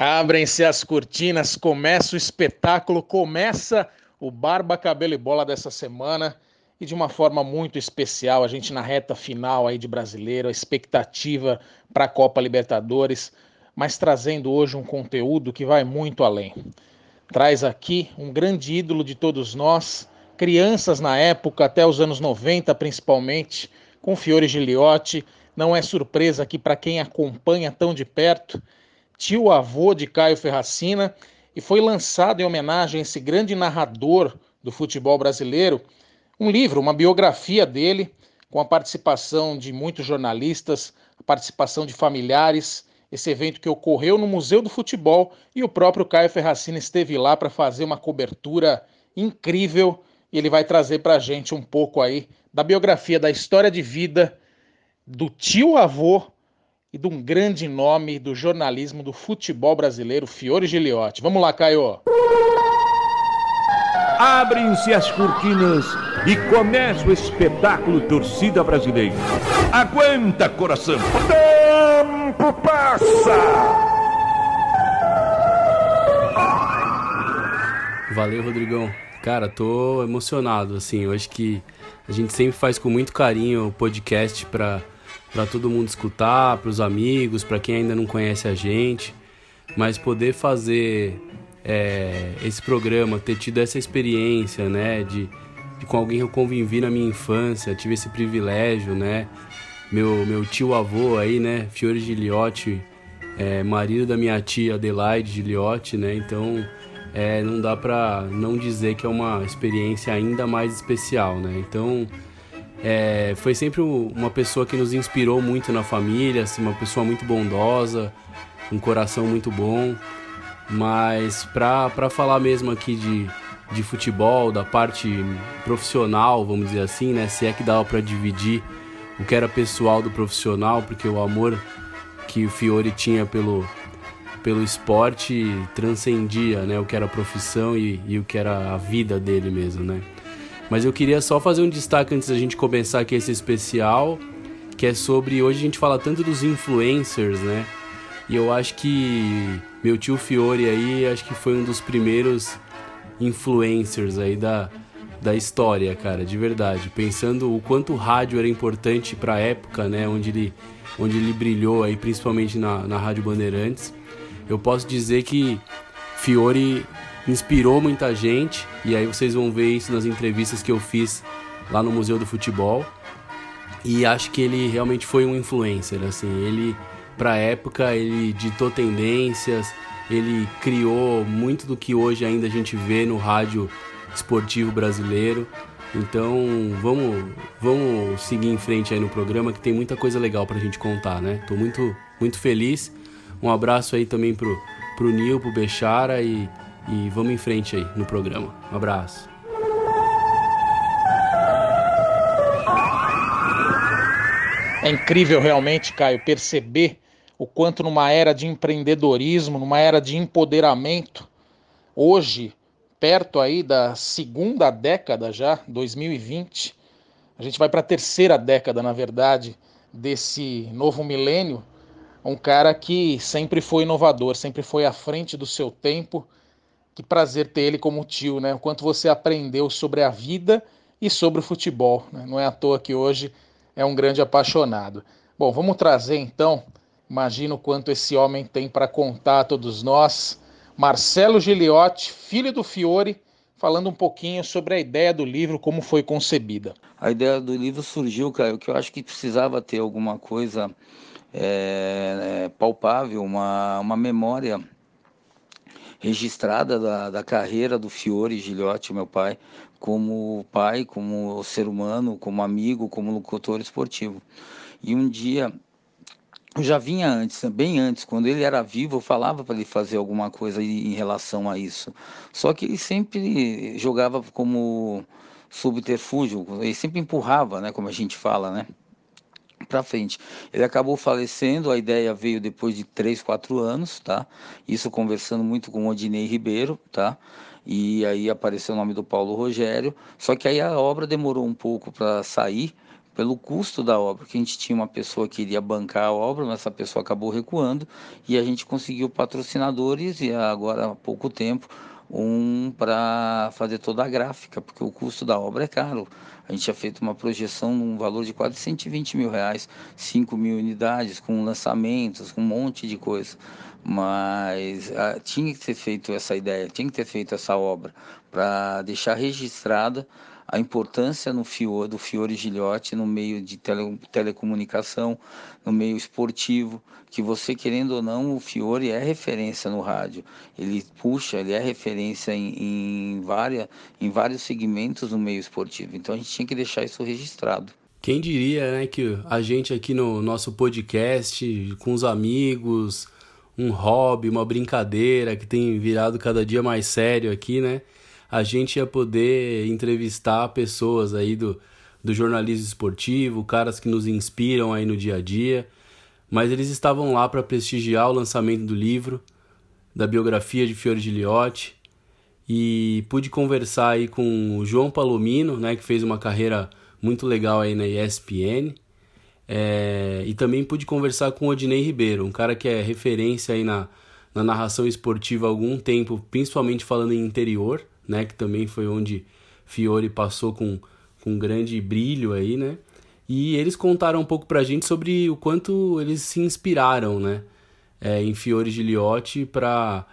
Abrem-se as cortinas, começa o espetáculo, começa o Barba, Cabelo e Bola dessa semana e de uma forma muito especial, a gente na reta final aí de brasileiro, a expectativa para a Copa Libertadores, mas trazendo hoje um conteúdo que vai muito além. Traz aqui um grande ídolo de todos nós, crianças na época, até os anos 90 principalmente, com Fiore Giliotti. Não é surpresa aqui para quem acompanha tão de perto tio avô de Caio Ferracina, e foi lançado em homenagem a esse grande narrador do futebol brasileiro um livro, uma biografia dele, com a participação de muitos jornalistas, a participação de familiares. Esse evento que ocorreu no Museu do Futebol e o próprio Caio Ferracina esteve lá para fazer uma cobertura incrível e ele vai trazer para a gente um pouco aí da biografia, da história de vida do tio avô e de um grande nome do jornalismo do futebol brasileiro, Fiore Giliotti. Vamos lá, Caio. Abrem-se as cortinas e começa o espetáculo Torcida Brasileira. Aguenta, coração! O tempo passa! Valeu, Rodrigão. Cara, tô emocionado, assim. Eu acho que a gente sempre faz com muito carinho o podcast para para todo mundo escutar, para os amigos, para quem ainda não conhece a gente, mas poder fazer é, esse programa, ter tido essa experiência, né, de, de, com alguém que eu convivi na minha infância, tive esse privilégio, né, meu, meu tio avô aí, né, Fiore Giliotti, é, marido da minha tia Adelaide Giliotti, né, então é, não dá para não dizer que é uma experiência ainda mais especial, né, então é, foi sempre uma pessoa que nos inspirou muito na família, assim, uma pessoa muito bondosa, um coração muito bom. Mas para falar mesmo aqui de, de futebol, da parte profissional, vamos dizer assim, né? Se é que dava para dividir o que era pessoal do profissional, porque o amor que o Fiore tinha pelo, pelo esporte transcendia né? o que era profissão e, e o que era a vida dele mesmo, né? Mas eu queria só fazer um destaque antes da gente começar aqui esse especial, que é sobre hoje a gente fala tanto dos influencers, né? E eu acho que meu tio Fiore aí, acho que foi um dos primeiros influencers aí da, da história, cara, de verdade. Pensando o quanto o rádio era importante para a época, né, onde ele, onde ele brilhou aí, principalmente na, na Rádio Bandeirantes. Eu posso dizer que Fiore inspirou muita gente e aí vocês vão ver isso nas entrevistas que eu fiz lá no Museu do Futebol. E acho que ele realmente foi um influencer, assim, ele para a época ele ditou tendências, ele criou muito do que hoje ainda a gente vê no rádio esportivo brasileiro. Então, vamos, vamos seguir em frente aí no programa que tem muita coisa legal pra gente contar, né? Tô muito, muito feliz. Um abraço aí também pro, pro Nil, pro Bechara e e vamos em frente aí no programa. Um abraço. É incrível realmente, Caio, perceber o quanto numa era de empreendedorismo, numa era de empoderamento, hoje, perto aí da segunda década já, 2020, a gente vai para a terceira década, na verdade, desse novo milênio, um cara que sempre foi inovador, sempre foi à frente do seu tempo que prazer ter ele como tio, né? O quanto você aprendeu sobre a vida e sobre o futebol. Né? Não é à toa que hoje é um grande apaixonado. Bom, vamos trazer então, imagino quanto esse homem tem para contar a todos nós. Marcelo Giliotti, filho do Fiore, falando um pouquinho sobre a ideia do livro, como foi concebida. A ideia do livro surgiu, Caio, que eu acho que precisava ter alguma coisa é, palpável, uma, uma memória registrada da, da carreira do Fiore Gilhote, meu pai, como pai, como ser humano, como amigo, como locutor esportivo. E um dia eu já vinha antes, bem antes, quando ele era vivo, eu falava para ele fazer alguma coisa em relação a isso. Só que ele sempre jogava como subterfúgio, ele sempre empurrava, né, como a gente fala, né? Para frente. Ele acabou falecendo, a ideia veio depois de 3, 4 anos, tá? Isso conversando muito com o Odinei Ribeiro, tá? E aí apareceu o nome do Paulo Rogério, só que aí a obra demorou um pouco para sair, pelo custo da obra, que a gente tinha uma pessoa que iria bancar a obra, mas essa pessoa acabou recuando e a gente conseguiu patrocinadores e agora há pouco tempo um para fazer toda a gráfica, porque o custo da obra é caro. A gente tinha feito uma projeção num valor de quase 120 mil reais, 5 mil unidades, com lançamentos, com um monte de coisa. Mas ah, tinha que ter feito essa ideia, tinha que ter feito essa obra para deixar registrada a importância no Fiore, do Fiore Gilhote no meio de tele, telecomunicação, no meio esportivo, que você querendo ou não, o Fiore é referência no rádio. Ele puxa, ele é referência em, em, várias, em vários segmentos no meio esportivo. Então a gente tinha que deixar isso registrado. Quem diria, né, que a gente aqui no nosso podcast, com os amigos, um hobby, uma brincadeira que tem virado cada dia mais sério aqui, né? A gente ia poder entrevistar pessoas aí do, do jornalismo esportivo, caras que nos inspiram aí no dia a dia, mas eles estavam lá para prestigiar o lançamento do livro, da biografia de Fiore e pude conversar aí com o João Palomino, né, que fez uma carreira muito legal aí na ESPN, é, e também pude conversar com o Odinei Ribeiro, um cara que é referência aí na, na narração esportiva há algum tempo, principalmente falando em interior, né, que também foi onde Fiore passou com, com grande brilho aí, né? E eles contaram um pouco pra gente sobre o quanto eles se inspiraram, né, é, em Fiore Giliotti para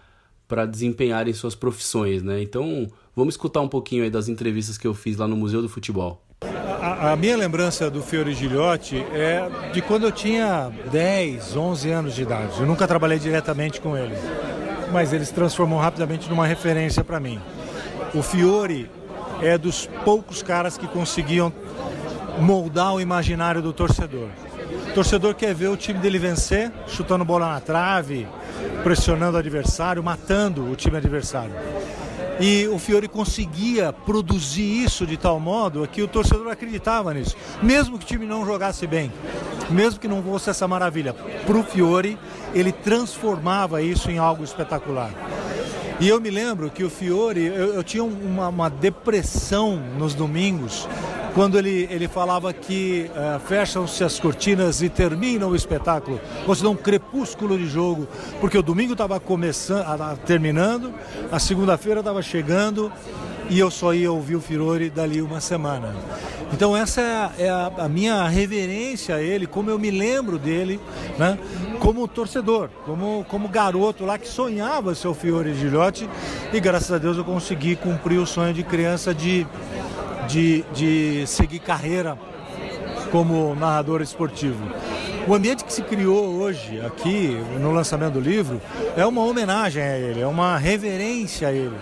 para desempenharem suas profissões, né? Então, vamos escutar um pouquinho aí das entrevistas que eu fiz lá no Museu do Futebol. A, a minha lembrança do Fiore Giliotti é de quando eu tinha 10, 11 anos de idade. Eu nunca trabalhei diretamente com ele, mas ele se transformou rapidamente numa referência para mim. O Fiore é dos poucos caras que conseguiam moldar o imaginário do torcedor. O torcedor quer ver o time dele vencer, chutando bola na trave, pressionando o adversário, matando o time adversário. E o Fiore conseguia produzir isso de tal modo que o torcedor acreditava nisso. Mesmo que o time não jogasse bem, mesmo que não fosse essa maravilha, para o Fiore, ele transformava isso em algo espetacular. E eu me lembro que o Fiore, eu, eu tinha uma, uma, depressão nos domingos, quando ele, ele falava que uh, fecham-se as cortinas e termina o espetáculo. Você dá um crepúsculo de jogo, porque o domingo estava começando, terminando, a segunda-feira estava chegando e eu só ia ouvir o Fiore dali uma semana. Então essa é, a, é a, a, minha reverência a ele, como eu me lembro dele, né? Como torcedor, como, como garoto lá que sonhava ser o Fiore Gilhote e graças a Deus eu consegui cumprir o sonho de criança de, de, de seguir carreira como narrador esportivo. O ambiente que se criou hoje aqui no lançamento do livro é uma homenagem a ele, é uma reverência a ele.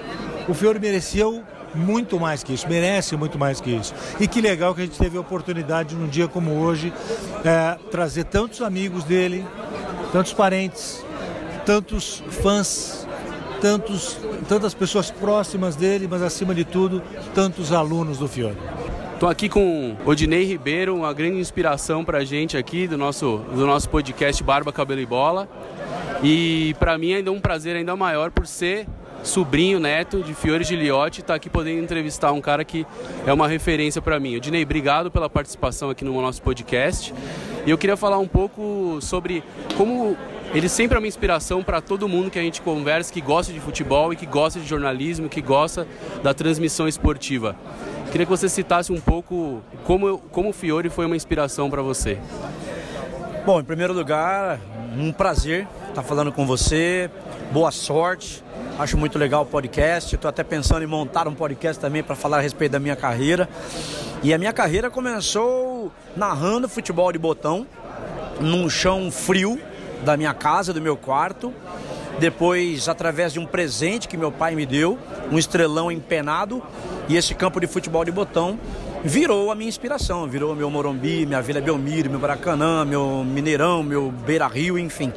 O Fiore merecia muito mais que isso, merece muito mais que isso. E que legal que a gente teve a oportunidade, num dia como hoje, é, trazer tantos amigos dele, tantos parentes, tantos fãs, tantos, tantas pessoas próximas dele, mas acima de tudo, tantos alunos do Fiore. Estou aqui com Odinei Ribeiro, uma grande inspiração para a gente aqui do nosso, do nosso podcast Barba, Cabelo e Bola. E para mim ainda é um prazer ainda maior por ser sobrinho, neto de Fiore Giliotti, está aqui podendo entrevistar um cara que é uma referência para mim. Dinei, obrigado pela participação aqui no nosso podcast. E eu queria falar um pouco sobre como ele sempre é uma inspiração para todo mundo que a gente conversa, que gosta de futebol e que gosta de jornalismo, que gosta da transmissão esportiva. Queria que você citasse um pouco como, como o Fiore foi uma inspiração para você. Bom, em primeiro lugar, um prazer estar falando com você. Boa sorte Acho muito legal o podcast. Estou até pensando em montar um podcast também para falar a respeito da minha carreira. E a minha carreira começou narrando futebol de botão num chão frio da minha casa, do meu quarto. Depois, através de um presente que meu pai me deu, um estrelão empenado, e esse campo de futebol de botão virou a minha inspiração, virou meu Morumbi, minha Vila Belmiro, meu Baracanã, meu Mineirão, meu Beira Rio, enfim.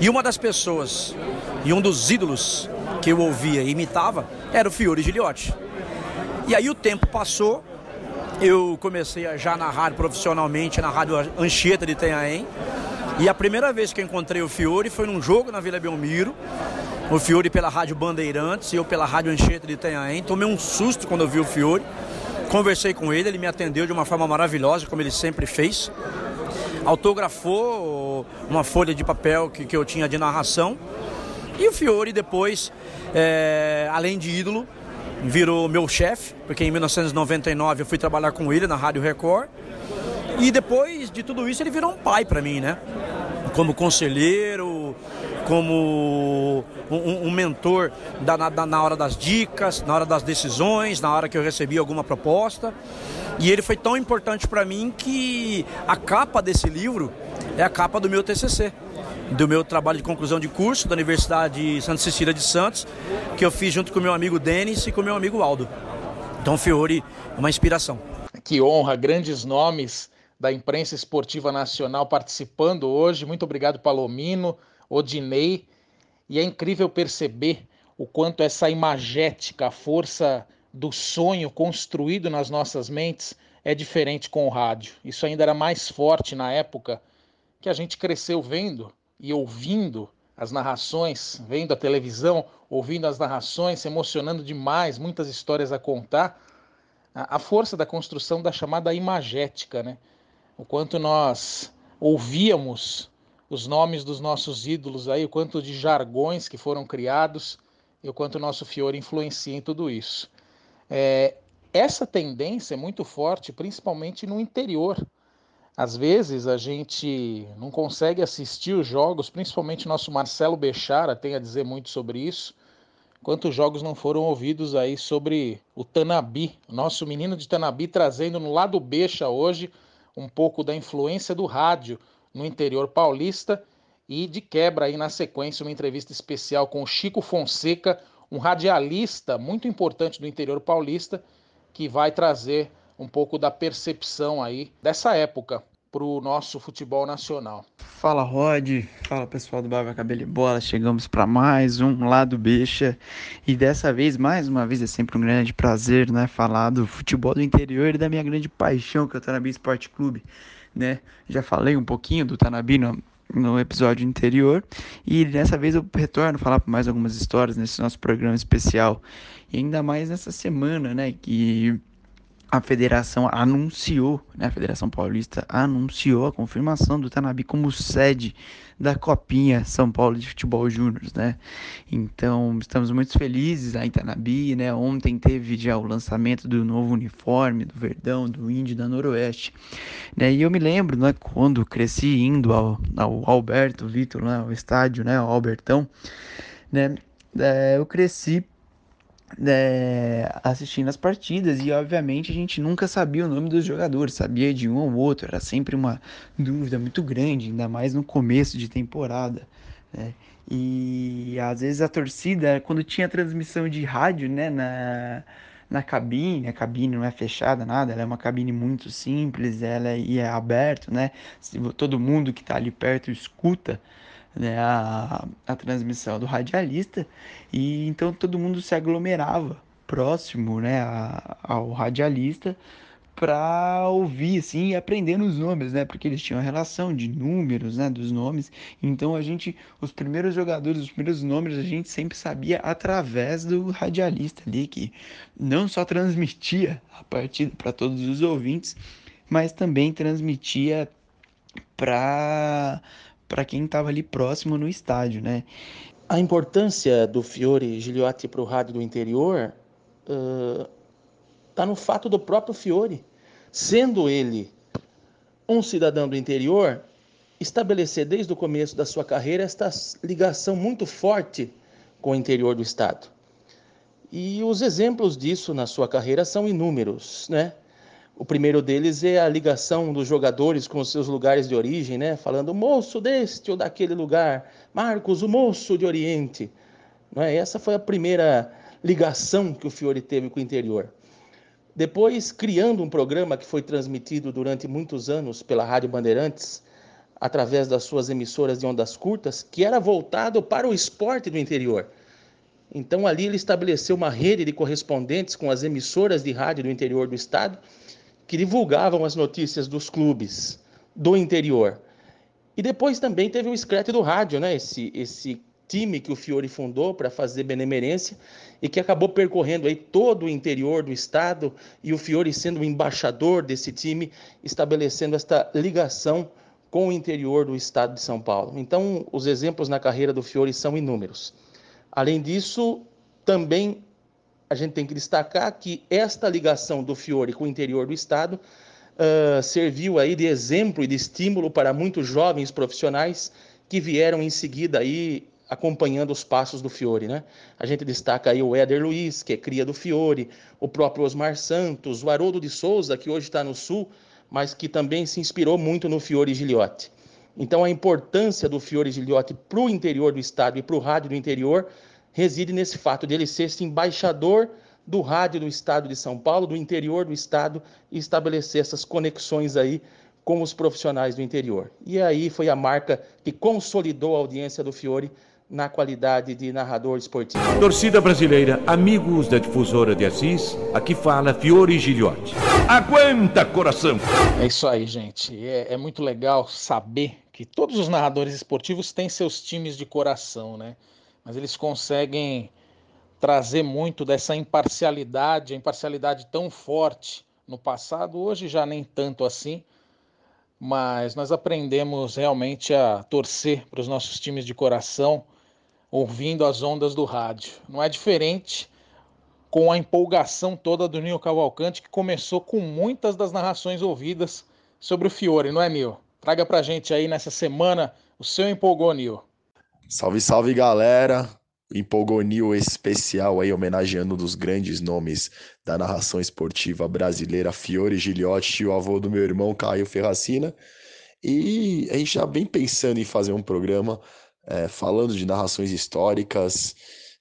E uma das pessoas e um dos ídolos que eu ouvia e imitava era o Fiore Giliotti. E aí o tempo passou, eu comecei a já narrar profissionalmente na Rádio Anchieta de Itanhaém. E a primeira vez que eu encontrei o Fiore foi num jogo na Vila Belmiro. O Fiore pela Rádio Bandeirantes e eu pela Rádio Anchieta de Itanhaém. Tomei um susto quando eu vi o Fiore. Conversei com ele, ele me atendeu de uma forma maravilhosa, como ele sempre fez. Autografou uma folha de papel que, que eu tinha de narração. E o Fiore depois, é, além de ídolo, virou meu chefe, porque em 1999 eu fui trabalhar com ele na Rádio Record. E depois de tudo isso ele virou um pai para mim, né? Como conselheiro, como um, um mentor da, na, na hora das dicas, na hora das decisões, na hora que eu recebi alguma proposta. E ele foi tão importante para mim que a capa desse livro é a capa do meu TCC, do meu trabalho de conclusão de curso da Universidade Santa Cecília de Santos, que eu fiz junto com meu amigo Denis e com meu amigo Aldo. Então, Fiore é uma inspiração. Que honra, grandes nomes da imprensa esportiva nacional participando hoje. Muito obrigado, Palomino. Odinei, e é incrível perceber o quanto essa imagética, a força do sonho construído nas nossas mentes é diferente com o rádio. Isso ainda era mais forte na época que a gente cresceu vendo e ouvindo as narrações, vendo a televisão, ouvindo as narrações, se emocionando demais, muitas histórias a contar. A força da construção da chamada imagética, né? O quanto nós ouvíamos os nomes dos nossos ídolos aí, o quanto de jargões que foram criados e o quanto o nosso Fiore influencia em tudo isso. É, essa tendência é muito forte, principalmente no interior. Às vezes a gente não consegue assistir os jogos, principalmente nosso Marcelo Bechara tem a dizer muito sobre isso. Quantos jogos não foram ouvidos aí sobre o Tanabi, nosso menino de Tanabi, trazendo no lado Becha hoje um pouco da influência do rádio no interior paulista e de quebra aí na sequência uma entrevista especial com o Chico Fonseca, um radialista muito importante do interior paulista que vai trazer um pouco da percepção aí dessa época para o nosso futebol nacional. Fala Rod, fala pessoal do Barba Cabelo e Bola, chegamos para mais um Lado Beixa e dessa vez, mais uma vez, é sempre um grande prazer né, falar do futebol do interior e da minha grande paixão que é o Tanabi Esporte Clube né? Já falei um pouquinho do Tanabi no, no episódio anterior e dessa vez eu retorno falar mais algumas histórias nesse nosso programa especial e ainda mais nessa semana, né? Que a federação anunciou, né, a Federação Paulista anunciou a confirmação do Tanabi como sede da Copinha São Paulo de Futebol Júnior, né? Então, estamos muito felizes aí em Tanabi, né? Ontem teve já o lançamento do novo uniforme do Verdão, do Índio da Noroeste, né? E eu me lembro, né, quando cresci indo ao, ao Alberto Vitor, né, ao estádio, né, ao Albertão, né? É, eu cresci é, assistindo as partidas e obviamente a gente nunca sabia o nome dos jogadores, sabia de um ou outro, era sempre uma dúvida muito grande, ainda mais no começo de temporada. Né? E às vezes a torcida, quando tinha transmissão de rádio né, na, na cabine, a cabine não é fechada, nada, ela é uma cabine muito simples, ela é, é aberta, né? Todo mundo que está ali perto escuta né, a, a transmissão do radialista e então todo mundo se aglomerava próximo né, a, ao radialista para ouvir assim e aprendendo os nomes, né? Porque eles tinham a relação de números, né, dos nomes. Então a gente, os primeiros jogadores, os primeiros nomes a gente sempre sabia através do radialista ali que não só transmitia a partida para todos os ouvintes, mas também transmitia para para quem estava ali próximo no estádio, né? A importância do Fiore Gigliotti para o rádio do interior está uh, no fato do próprio Fiore, sendo ele um cidadão do interior, estabelecer desde o começo da sua carreira esta ligação muito forte com o interior do estado. E os exemplos disso na sua carreira são inúmeros, né? O primeiro deles é a ligação dos jogadores com os seus lugares de origem, né? Falando moço deste ou daquele lugar, Marcos, o moço de Oriente. Não é? Essa foi a primeira ligação que o Fiore teve com o interior. Depois, criando um programa que foi transmitido durante muitos anos pela Rádio Bandeirantes, através das suas emissoras de ondas curtas, que era voltado para o esporte do interior. Então, ali ele estabeleceu uma rede de correspondentes com as emissoras de rádio do interior do estado que divulgavam as notícias dos clubes do interior. E depois também teve o escrete do rádio, né? Esse, esse time que o Fiore fundou para fazer benemerência e que acabou percorrendo aí todo o interior do estado e o Fiore sendo o embaixador desse time, estabelecendo esta ligação com o interior do estado de São Paulo. Então, os exemplos na carreira do Fiore são inúmeros. Além disso, também a gente tem que destacar que esta ligação do Fiore com o interior do estado uh, serviu aí de exemplo e de estímulo para muitos jovens profissionais que vieram em seguida aí acompanhando os passos do Fiore, né? A gente destaca aí o Éder Luiz, que é cria do Fiore, o próprio Osmar Santos, o Haroldo de Souza, que hoje está no Sul, mas que também se inspirou muito no Fiore Giliotti. Então, a importância do Fiore Giliotti para o interior do estado e para o rádio do interior reside nesse fato de ele ser esse embaixador do rádio do estado de São Paulo, do interior do estado, e estabelecer essas conexões aí com os profissionais do interior. E aí foi a marca que consolidou a audiência do Fiore na qualidade de narrador esportivo. Torcida brasileira, amigos da difusora de Assis, aqui fala Fiore Gilhote. Aguenta, coração! É isso aí, gente. É, é, muito legal saber que todos os narradores esportivos têm seus times de coração, né? Mas eles conseguem trazer muito dessa imparcialidade, a imparcialidade tão forte no passado, hoje já nem tanto assim, mas nós aprendemos realmente a torcer para os nossos times de coração ouvindo as ondas do rádio. Não é diferente com a empolgação toda do Nil Cavalcante, que começou com muitas das narrações ouvidas sobre o Fiore, não é, Nil? Traga pra gente aí nessa semana o seu empolgou, Nil. Salve, salve, galera! Empolgou Nil especial aí, homenageando um dos grandes nomes da narração esportiva brasileira, Fiore Gilhote, o avô do meu irmão Caio Ferracina. E a gente já vem pensando em fazer um programa é, falando de narrações históricas.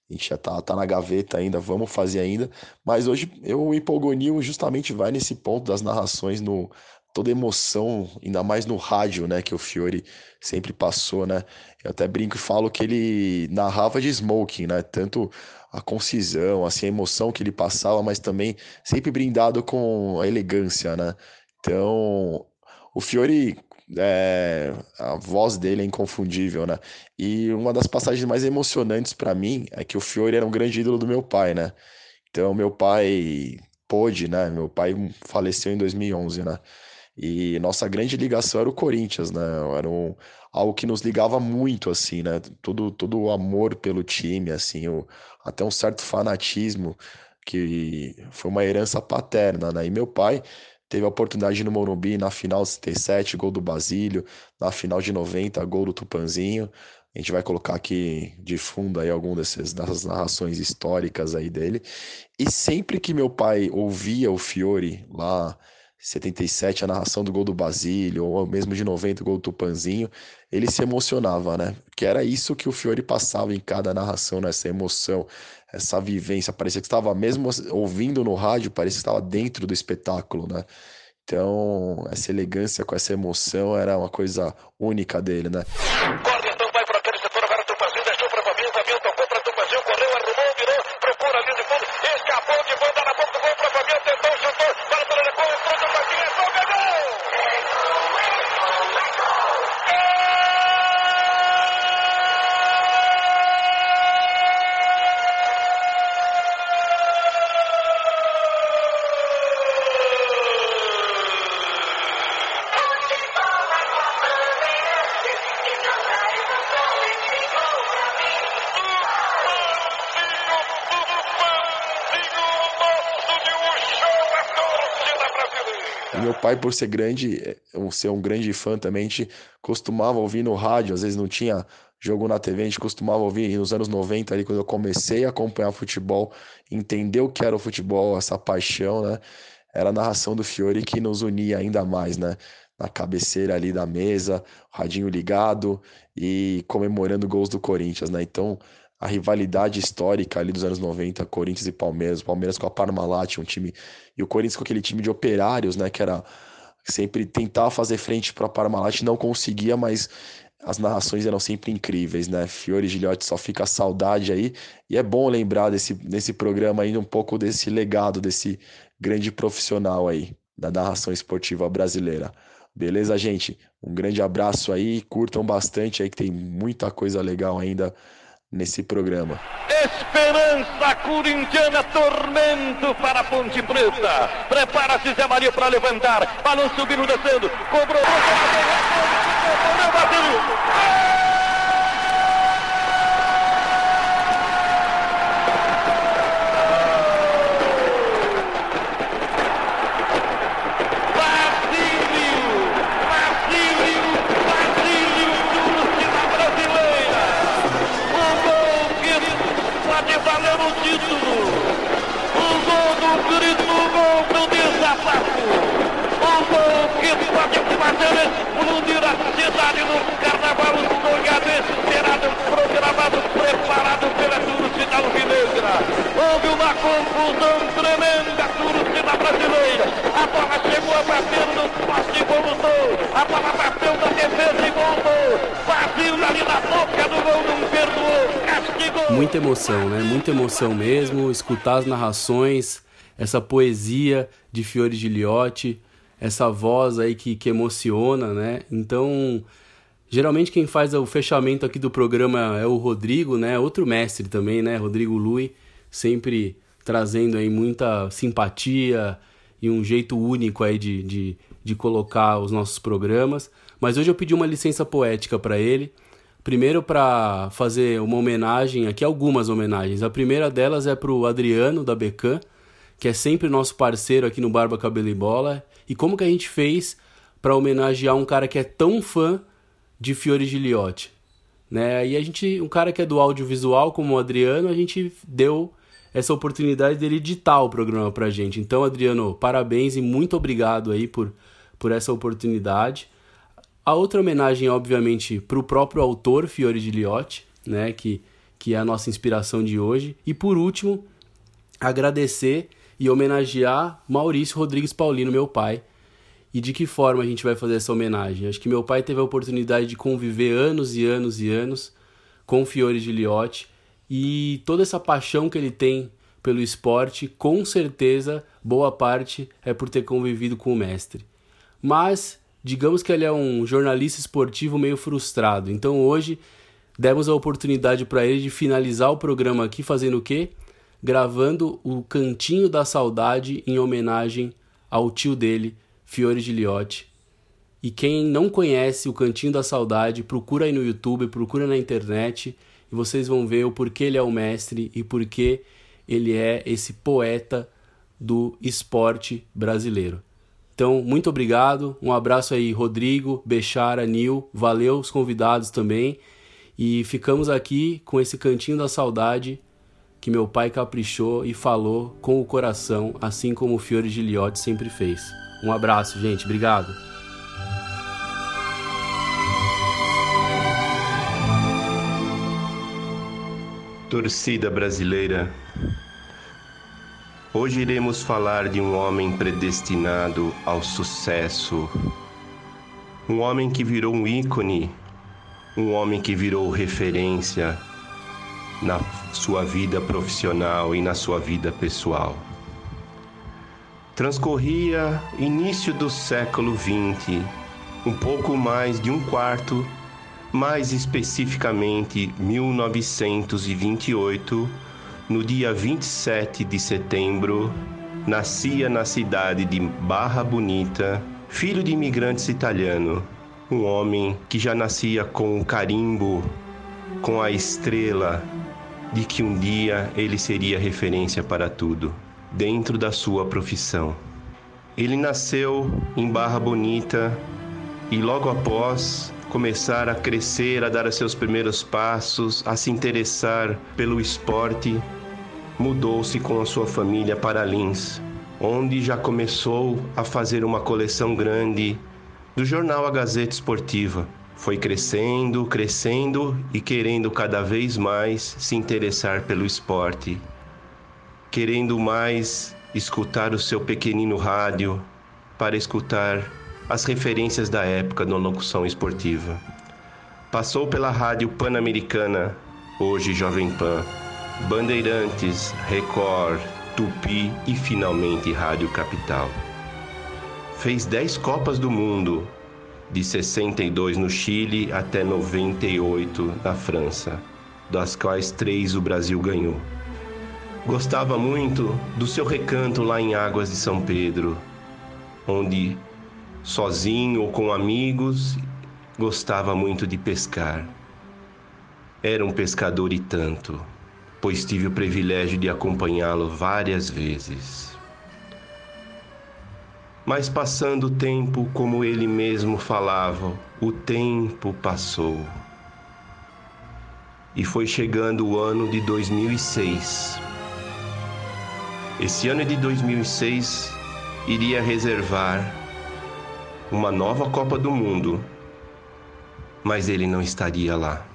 A gente já tá, tá na gaveta ainda, vamos fazer ainda. Mas hoje eu, o Empolgonil justamente vai nesse ponto das narrações, no toda emoção, ainda mais no rádio, né? Que o Fiore sempre passou, né? Eu até brinco e falo que ele narrava de smoking, né? Tanto a concisão, assim, a emoção que ele passava, mas também sempre brindado com a elegância, né? Então, o Fiore é, a voz dele é inconfundível, né? E uma das passagens mais emocionantes para mim é que o Fiore era um grande ídolo do meu pai, né? Então, meu pai pôde, né? Meu pai faleceu em 2011, né? E nossa grande ligação era o Corinthians, né? Era um, algo que nos ligava muito, assim, né? Todo, todo o amor pelo time, assim, o, até um certo fanatismo que foi uma herança paterna, né? E meu pai Teve a oportunidade no Morumbi na final de 77, gol do Basílio, na final de 90, gol do Tupanzinho. A gente vai colocar aqui de fundo aí algum desses, dessas narrações históricas aí dele. E sempre que meu pai ouvia o Fiore lá 77, a narração do gol do Basílio, ou mesmo de 90, o gol do Tupanzinho, ele se emocionava, né? Que era isso que o Fiore passava em cada narração, né? emoção, essa vivência. Parecia que estava mesmo ouvindo no rádio, parecia que estava dentro do espetáculo, né? Então, essa elegância com essa emoção era uma coisa única dele, né? Pai, por ser grande, é, ser um grande fã também, a gente costumava ouvir no rádio, às vezes não tinha jogo na TV, a gente costumava ouvir nos anos 90, ali, quando eu comecei a acompanhar futebol, entender o que era o futebol, essa paixão, né? Era a narração do Fiore que nos unia ainda mais, né? Na cabeceira ali da mesa, radinho ligado e comemorando gols do Corinthians, né? Então, a rivalidade histórica ali dos anos 90, Corinthians e Palmeiras, Palmeiras com a Parmalat, um time e o Corinthians com aquele time de operários, né, que era sempre tentar fazer frente para a Parmalat, não conseguia, mas as narrações eram sempre incríveis, né? Fiore Gilhote só fica a saudade aí, e é bom lembrar desse, nesse programa ainda um pouco desse legado, desse grande profissional aí, da narração esportiva brasileira. Beleza, gente? Um grande abraço aí, curtam bastante aí que tem muita coisa legal ainda nesse programa. Esperança corintiana, tormento para a Ponte Preta. Prepara-se Zé Maria para levantar. Balão subindo, descendo. Cobrou. Bateu. cidade uma confusão tremenda, torcida brasileira. A bola chegou a bater no poste e voltou. A bola bateu na defesa e voltou. Bateu ali na boca do gol, não perdoou, castigou. Muita emoção, né? Muita emoção mesmo. Escutar as narrações, essa poesia de Fiore Giliotti essa voz aí que, que emociona, né? Então, geralmente quem faz o fechamento aqui do programa é o Rodrigo, né? Outro mestre também, né? Rodrigo Lui, sempre trazendo aí muita simpatia e um jeito único aí de, de, de colocar os nossos programas. Mas hoje eu pedi uma licença poética para ele. Primeiro para fazer uma homenagem, aqui algumas homenagens. A primeira delas é para o Adriano da Becan, que é sempre nosso parceiro aqui no Barba Cabelo e Bola e como que a gente fez para homenagear um cara que é tão fã de Fiore Giliotti, né? E a gente, um cara que é do audiovisual como o Adriano, a gente deu essa oportunidade dele editar o programa pra gente. Então, Adriano, parabéns e muito obrigado aí por, por essa oportunidade. A outra homenagem, obviamente, para o próprio autor Fiore Giliotti, né, que, que é a nossa inspiração de hoje. E por último, agradecer e homenagear Maurício Rodrigues Paulino, meu pai. E de que forma a gente vai fazer essa homenagem? Acho que meu pai teve a oportunidade de conviver anos e anos e anos com Fiore Giliotti e toda essa paixão que ele tem pelo esporte, com certeza, boa parte é por ter convivido com o mestre. Mas, digamos que ele é um jornalista esportivo meio frustrado. Então hoje demos a oportunidade para ele de finalizar o programa aqui fazendo o quê? gravando o Cantinho da Saudade em homenagem ao tio dele, Fiore Giliotti. E quem não conhece o Cantinho da Saudade, procura aí no YouTube, procura na internet e vocês vão ver o porquê ele é o mestre e porquê ele é esse poeta do esporte brasileiro. Então, muito obrigado. Um abraço aí, Rodrigo, Bechara, Nil. Valeu os convidados também. E ficamos aqui com esse cantinho da saudade que meu pai caprichou e falou com o coração, assim como o Fiore Giliotti sempre fez. Um abraço, gente. Obrigado. Torcida brasileira, hoje iremos falar de um homem predestinado ao sucesso, um homem que virou um ícone, um homem que virou referência na sua vida profissional e na sua vida pessoal. Transcorria início do século XX, um pouco mais de um quarto, mais especificamente 1928, no dia 27 de setembro, nascia na cidade de Barra Bonita, filho de imigrantes italiano, um homem que já nascia com o carimbo, com a estrela de que um dia ele seria referência para tudo, dentro da sua profissão. Ele nasceu em Barra Bonita e logo após começar a crescer, a dar seus primeiros passos, a se interessar pelo esporte, mudou-se com a sua família para Lins, onde já começou a fazer uma coleção grande do jornal A Gazeta Esportiva. Foi crescendo, crescendo e querendo cada vez mais se interessar pelo esporte, querendo mais escutar o seu pequenino rádio para escutar as referências da época da locução esportiva. Passou pela rádio pan-americana, hoje Jovem Pan, Bandeirantes, Record, Tupi e finalmente Rádio Capital. Fez 10 Copas do Mundo, de 62 no Chile até 98 na França. das quais três o Brasil ganhou. Gostava muito do seu recanto lá em Águas de São Pedro, onde, sozinho ou com amigos, gostava muito de pescar. Era um pescador e tanto, pois tive o privilégio de acompanhá-lo várias vezes. Mas passando o tempo, como ele mesmo falava, o tempo passou. E foi chegando o ano de 2006. Esse ano de 2006 iria reservar uma nova Copa do Mundo, mas ele não estaria lá.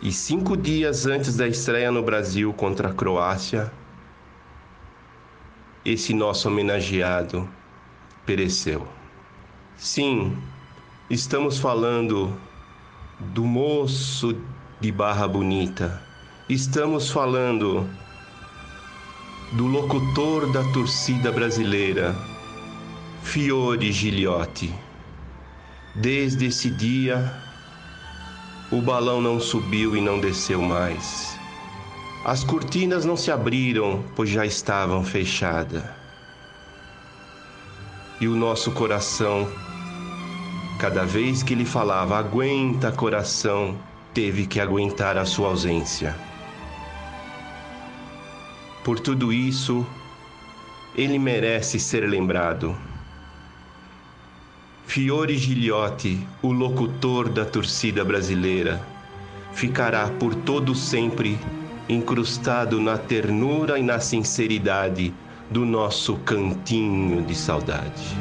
E cinco dias antes da estreia no Brasil contra a Croácia, esse nosso homenageado pereceu. Sim, estamos falando do moço de Barra Bonita. Estamos falando do locutor da torcida brasileira, Fiore Gigliotti. Desde esse dia, o balão não subiu e não desceu mais. As cortinas não se abriram, pois já estavam fechadas e o nosso coração, cada vez que ele falava, aguenta coração, teve que aguentar a sua ausência. Por tudo isso, ele merece ser lembrado. Fiore Gigliotti, o locutor da torcida brasileira, ficará por todo sempre incrustado na ternura e na sinceridade do nosso cantinho de saudade.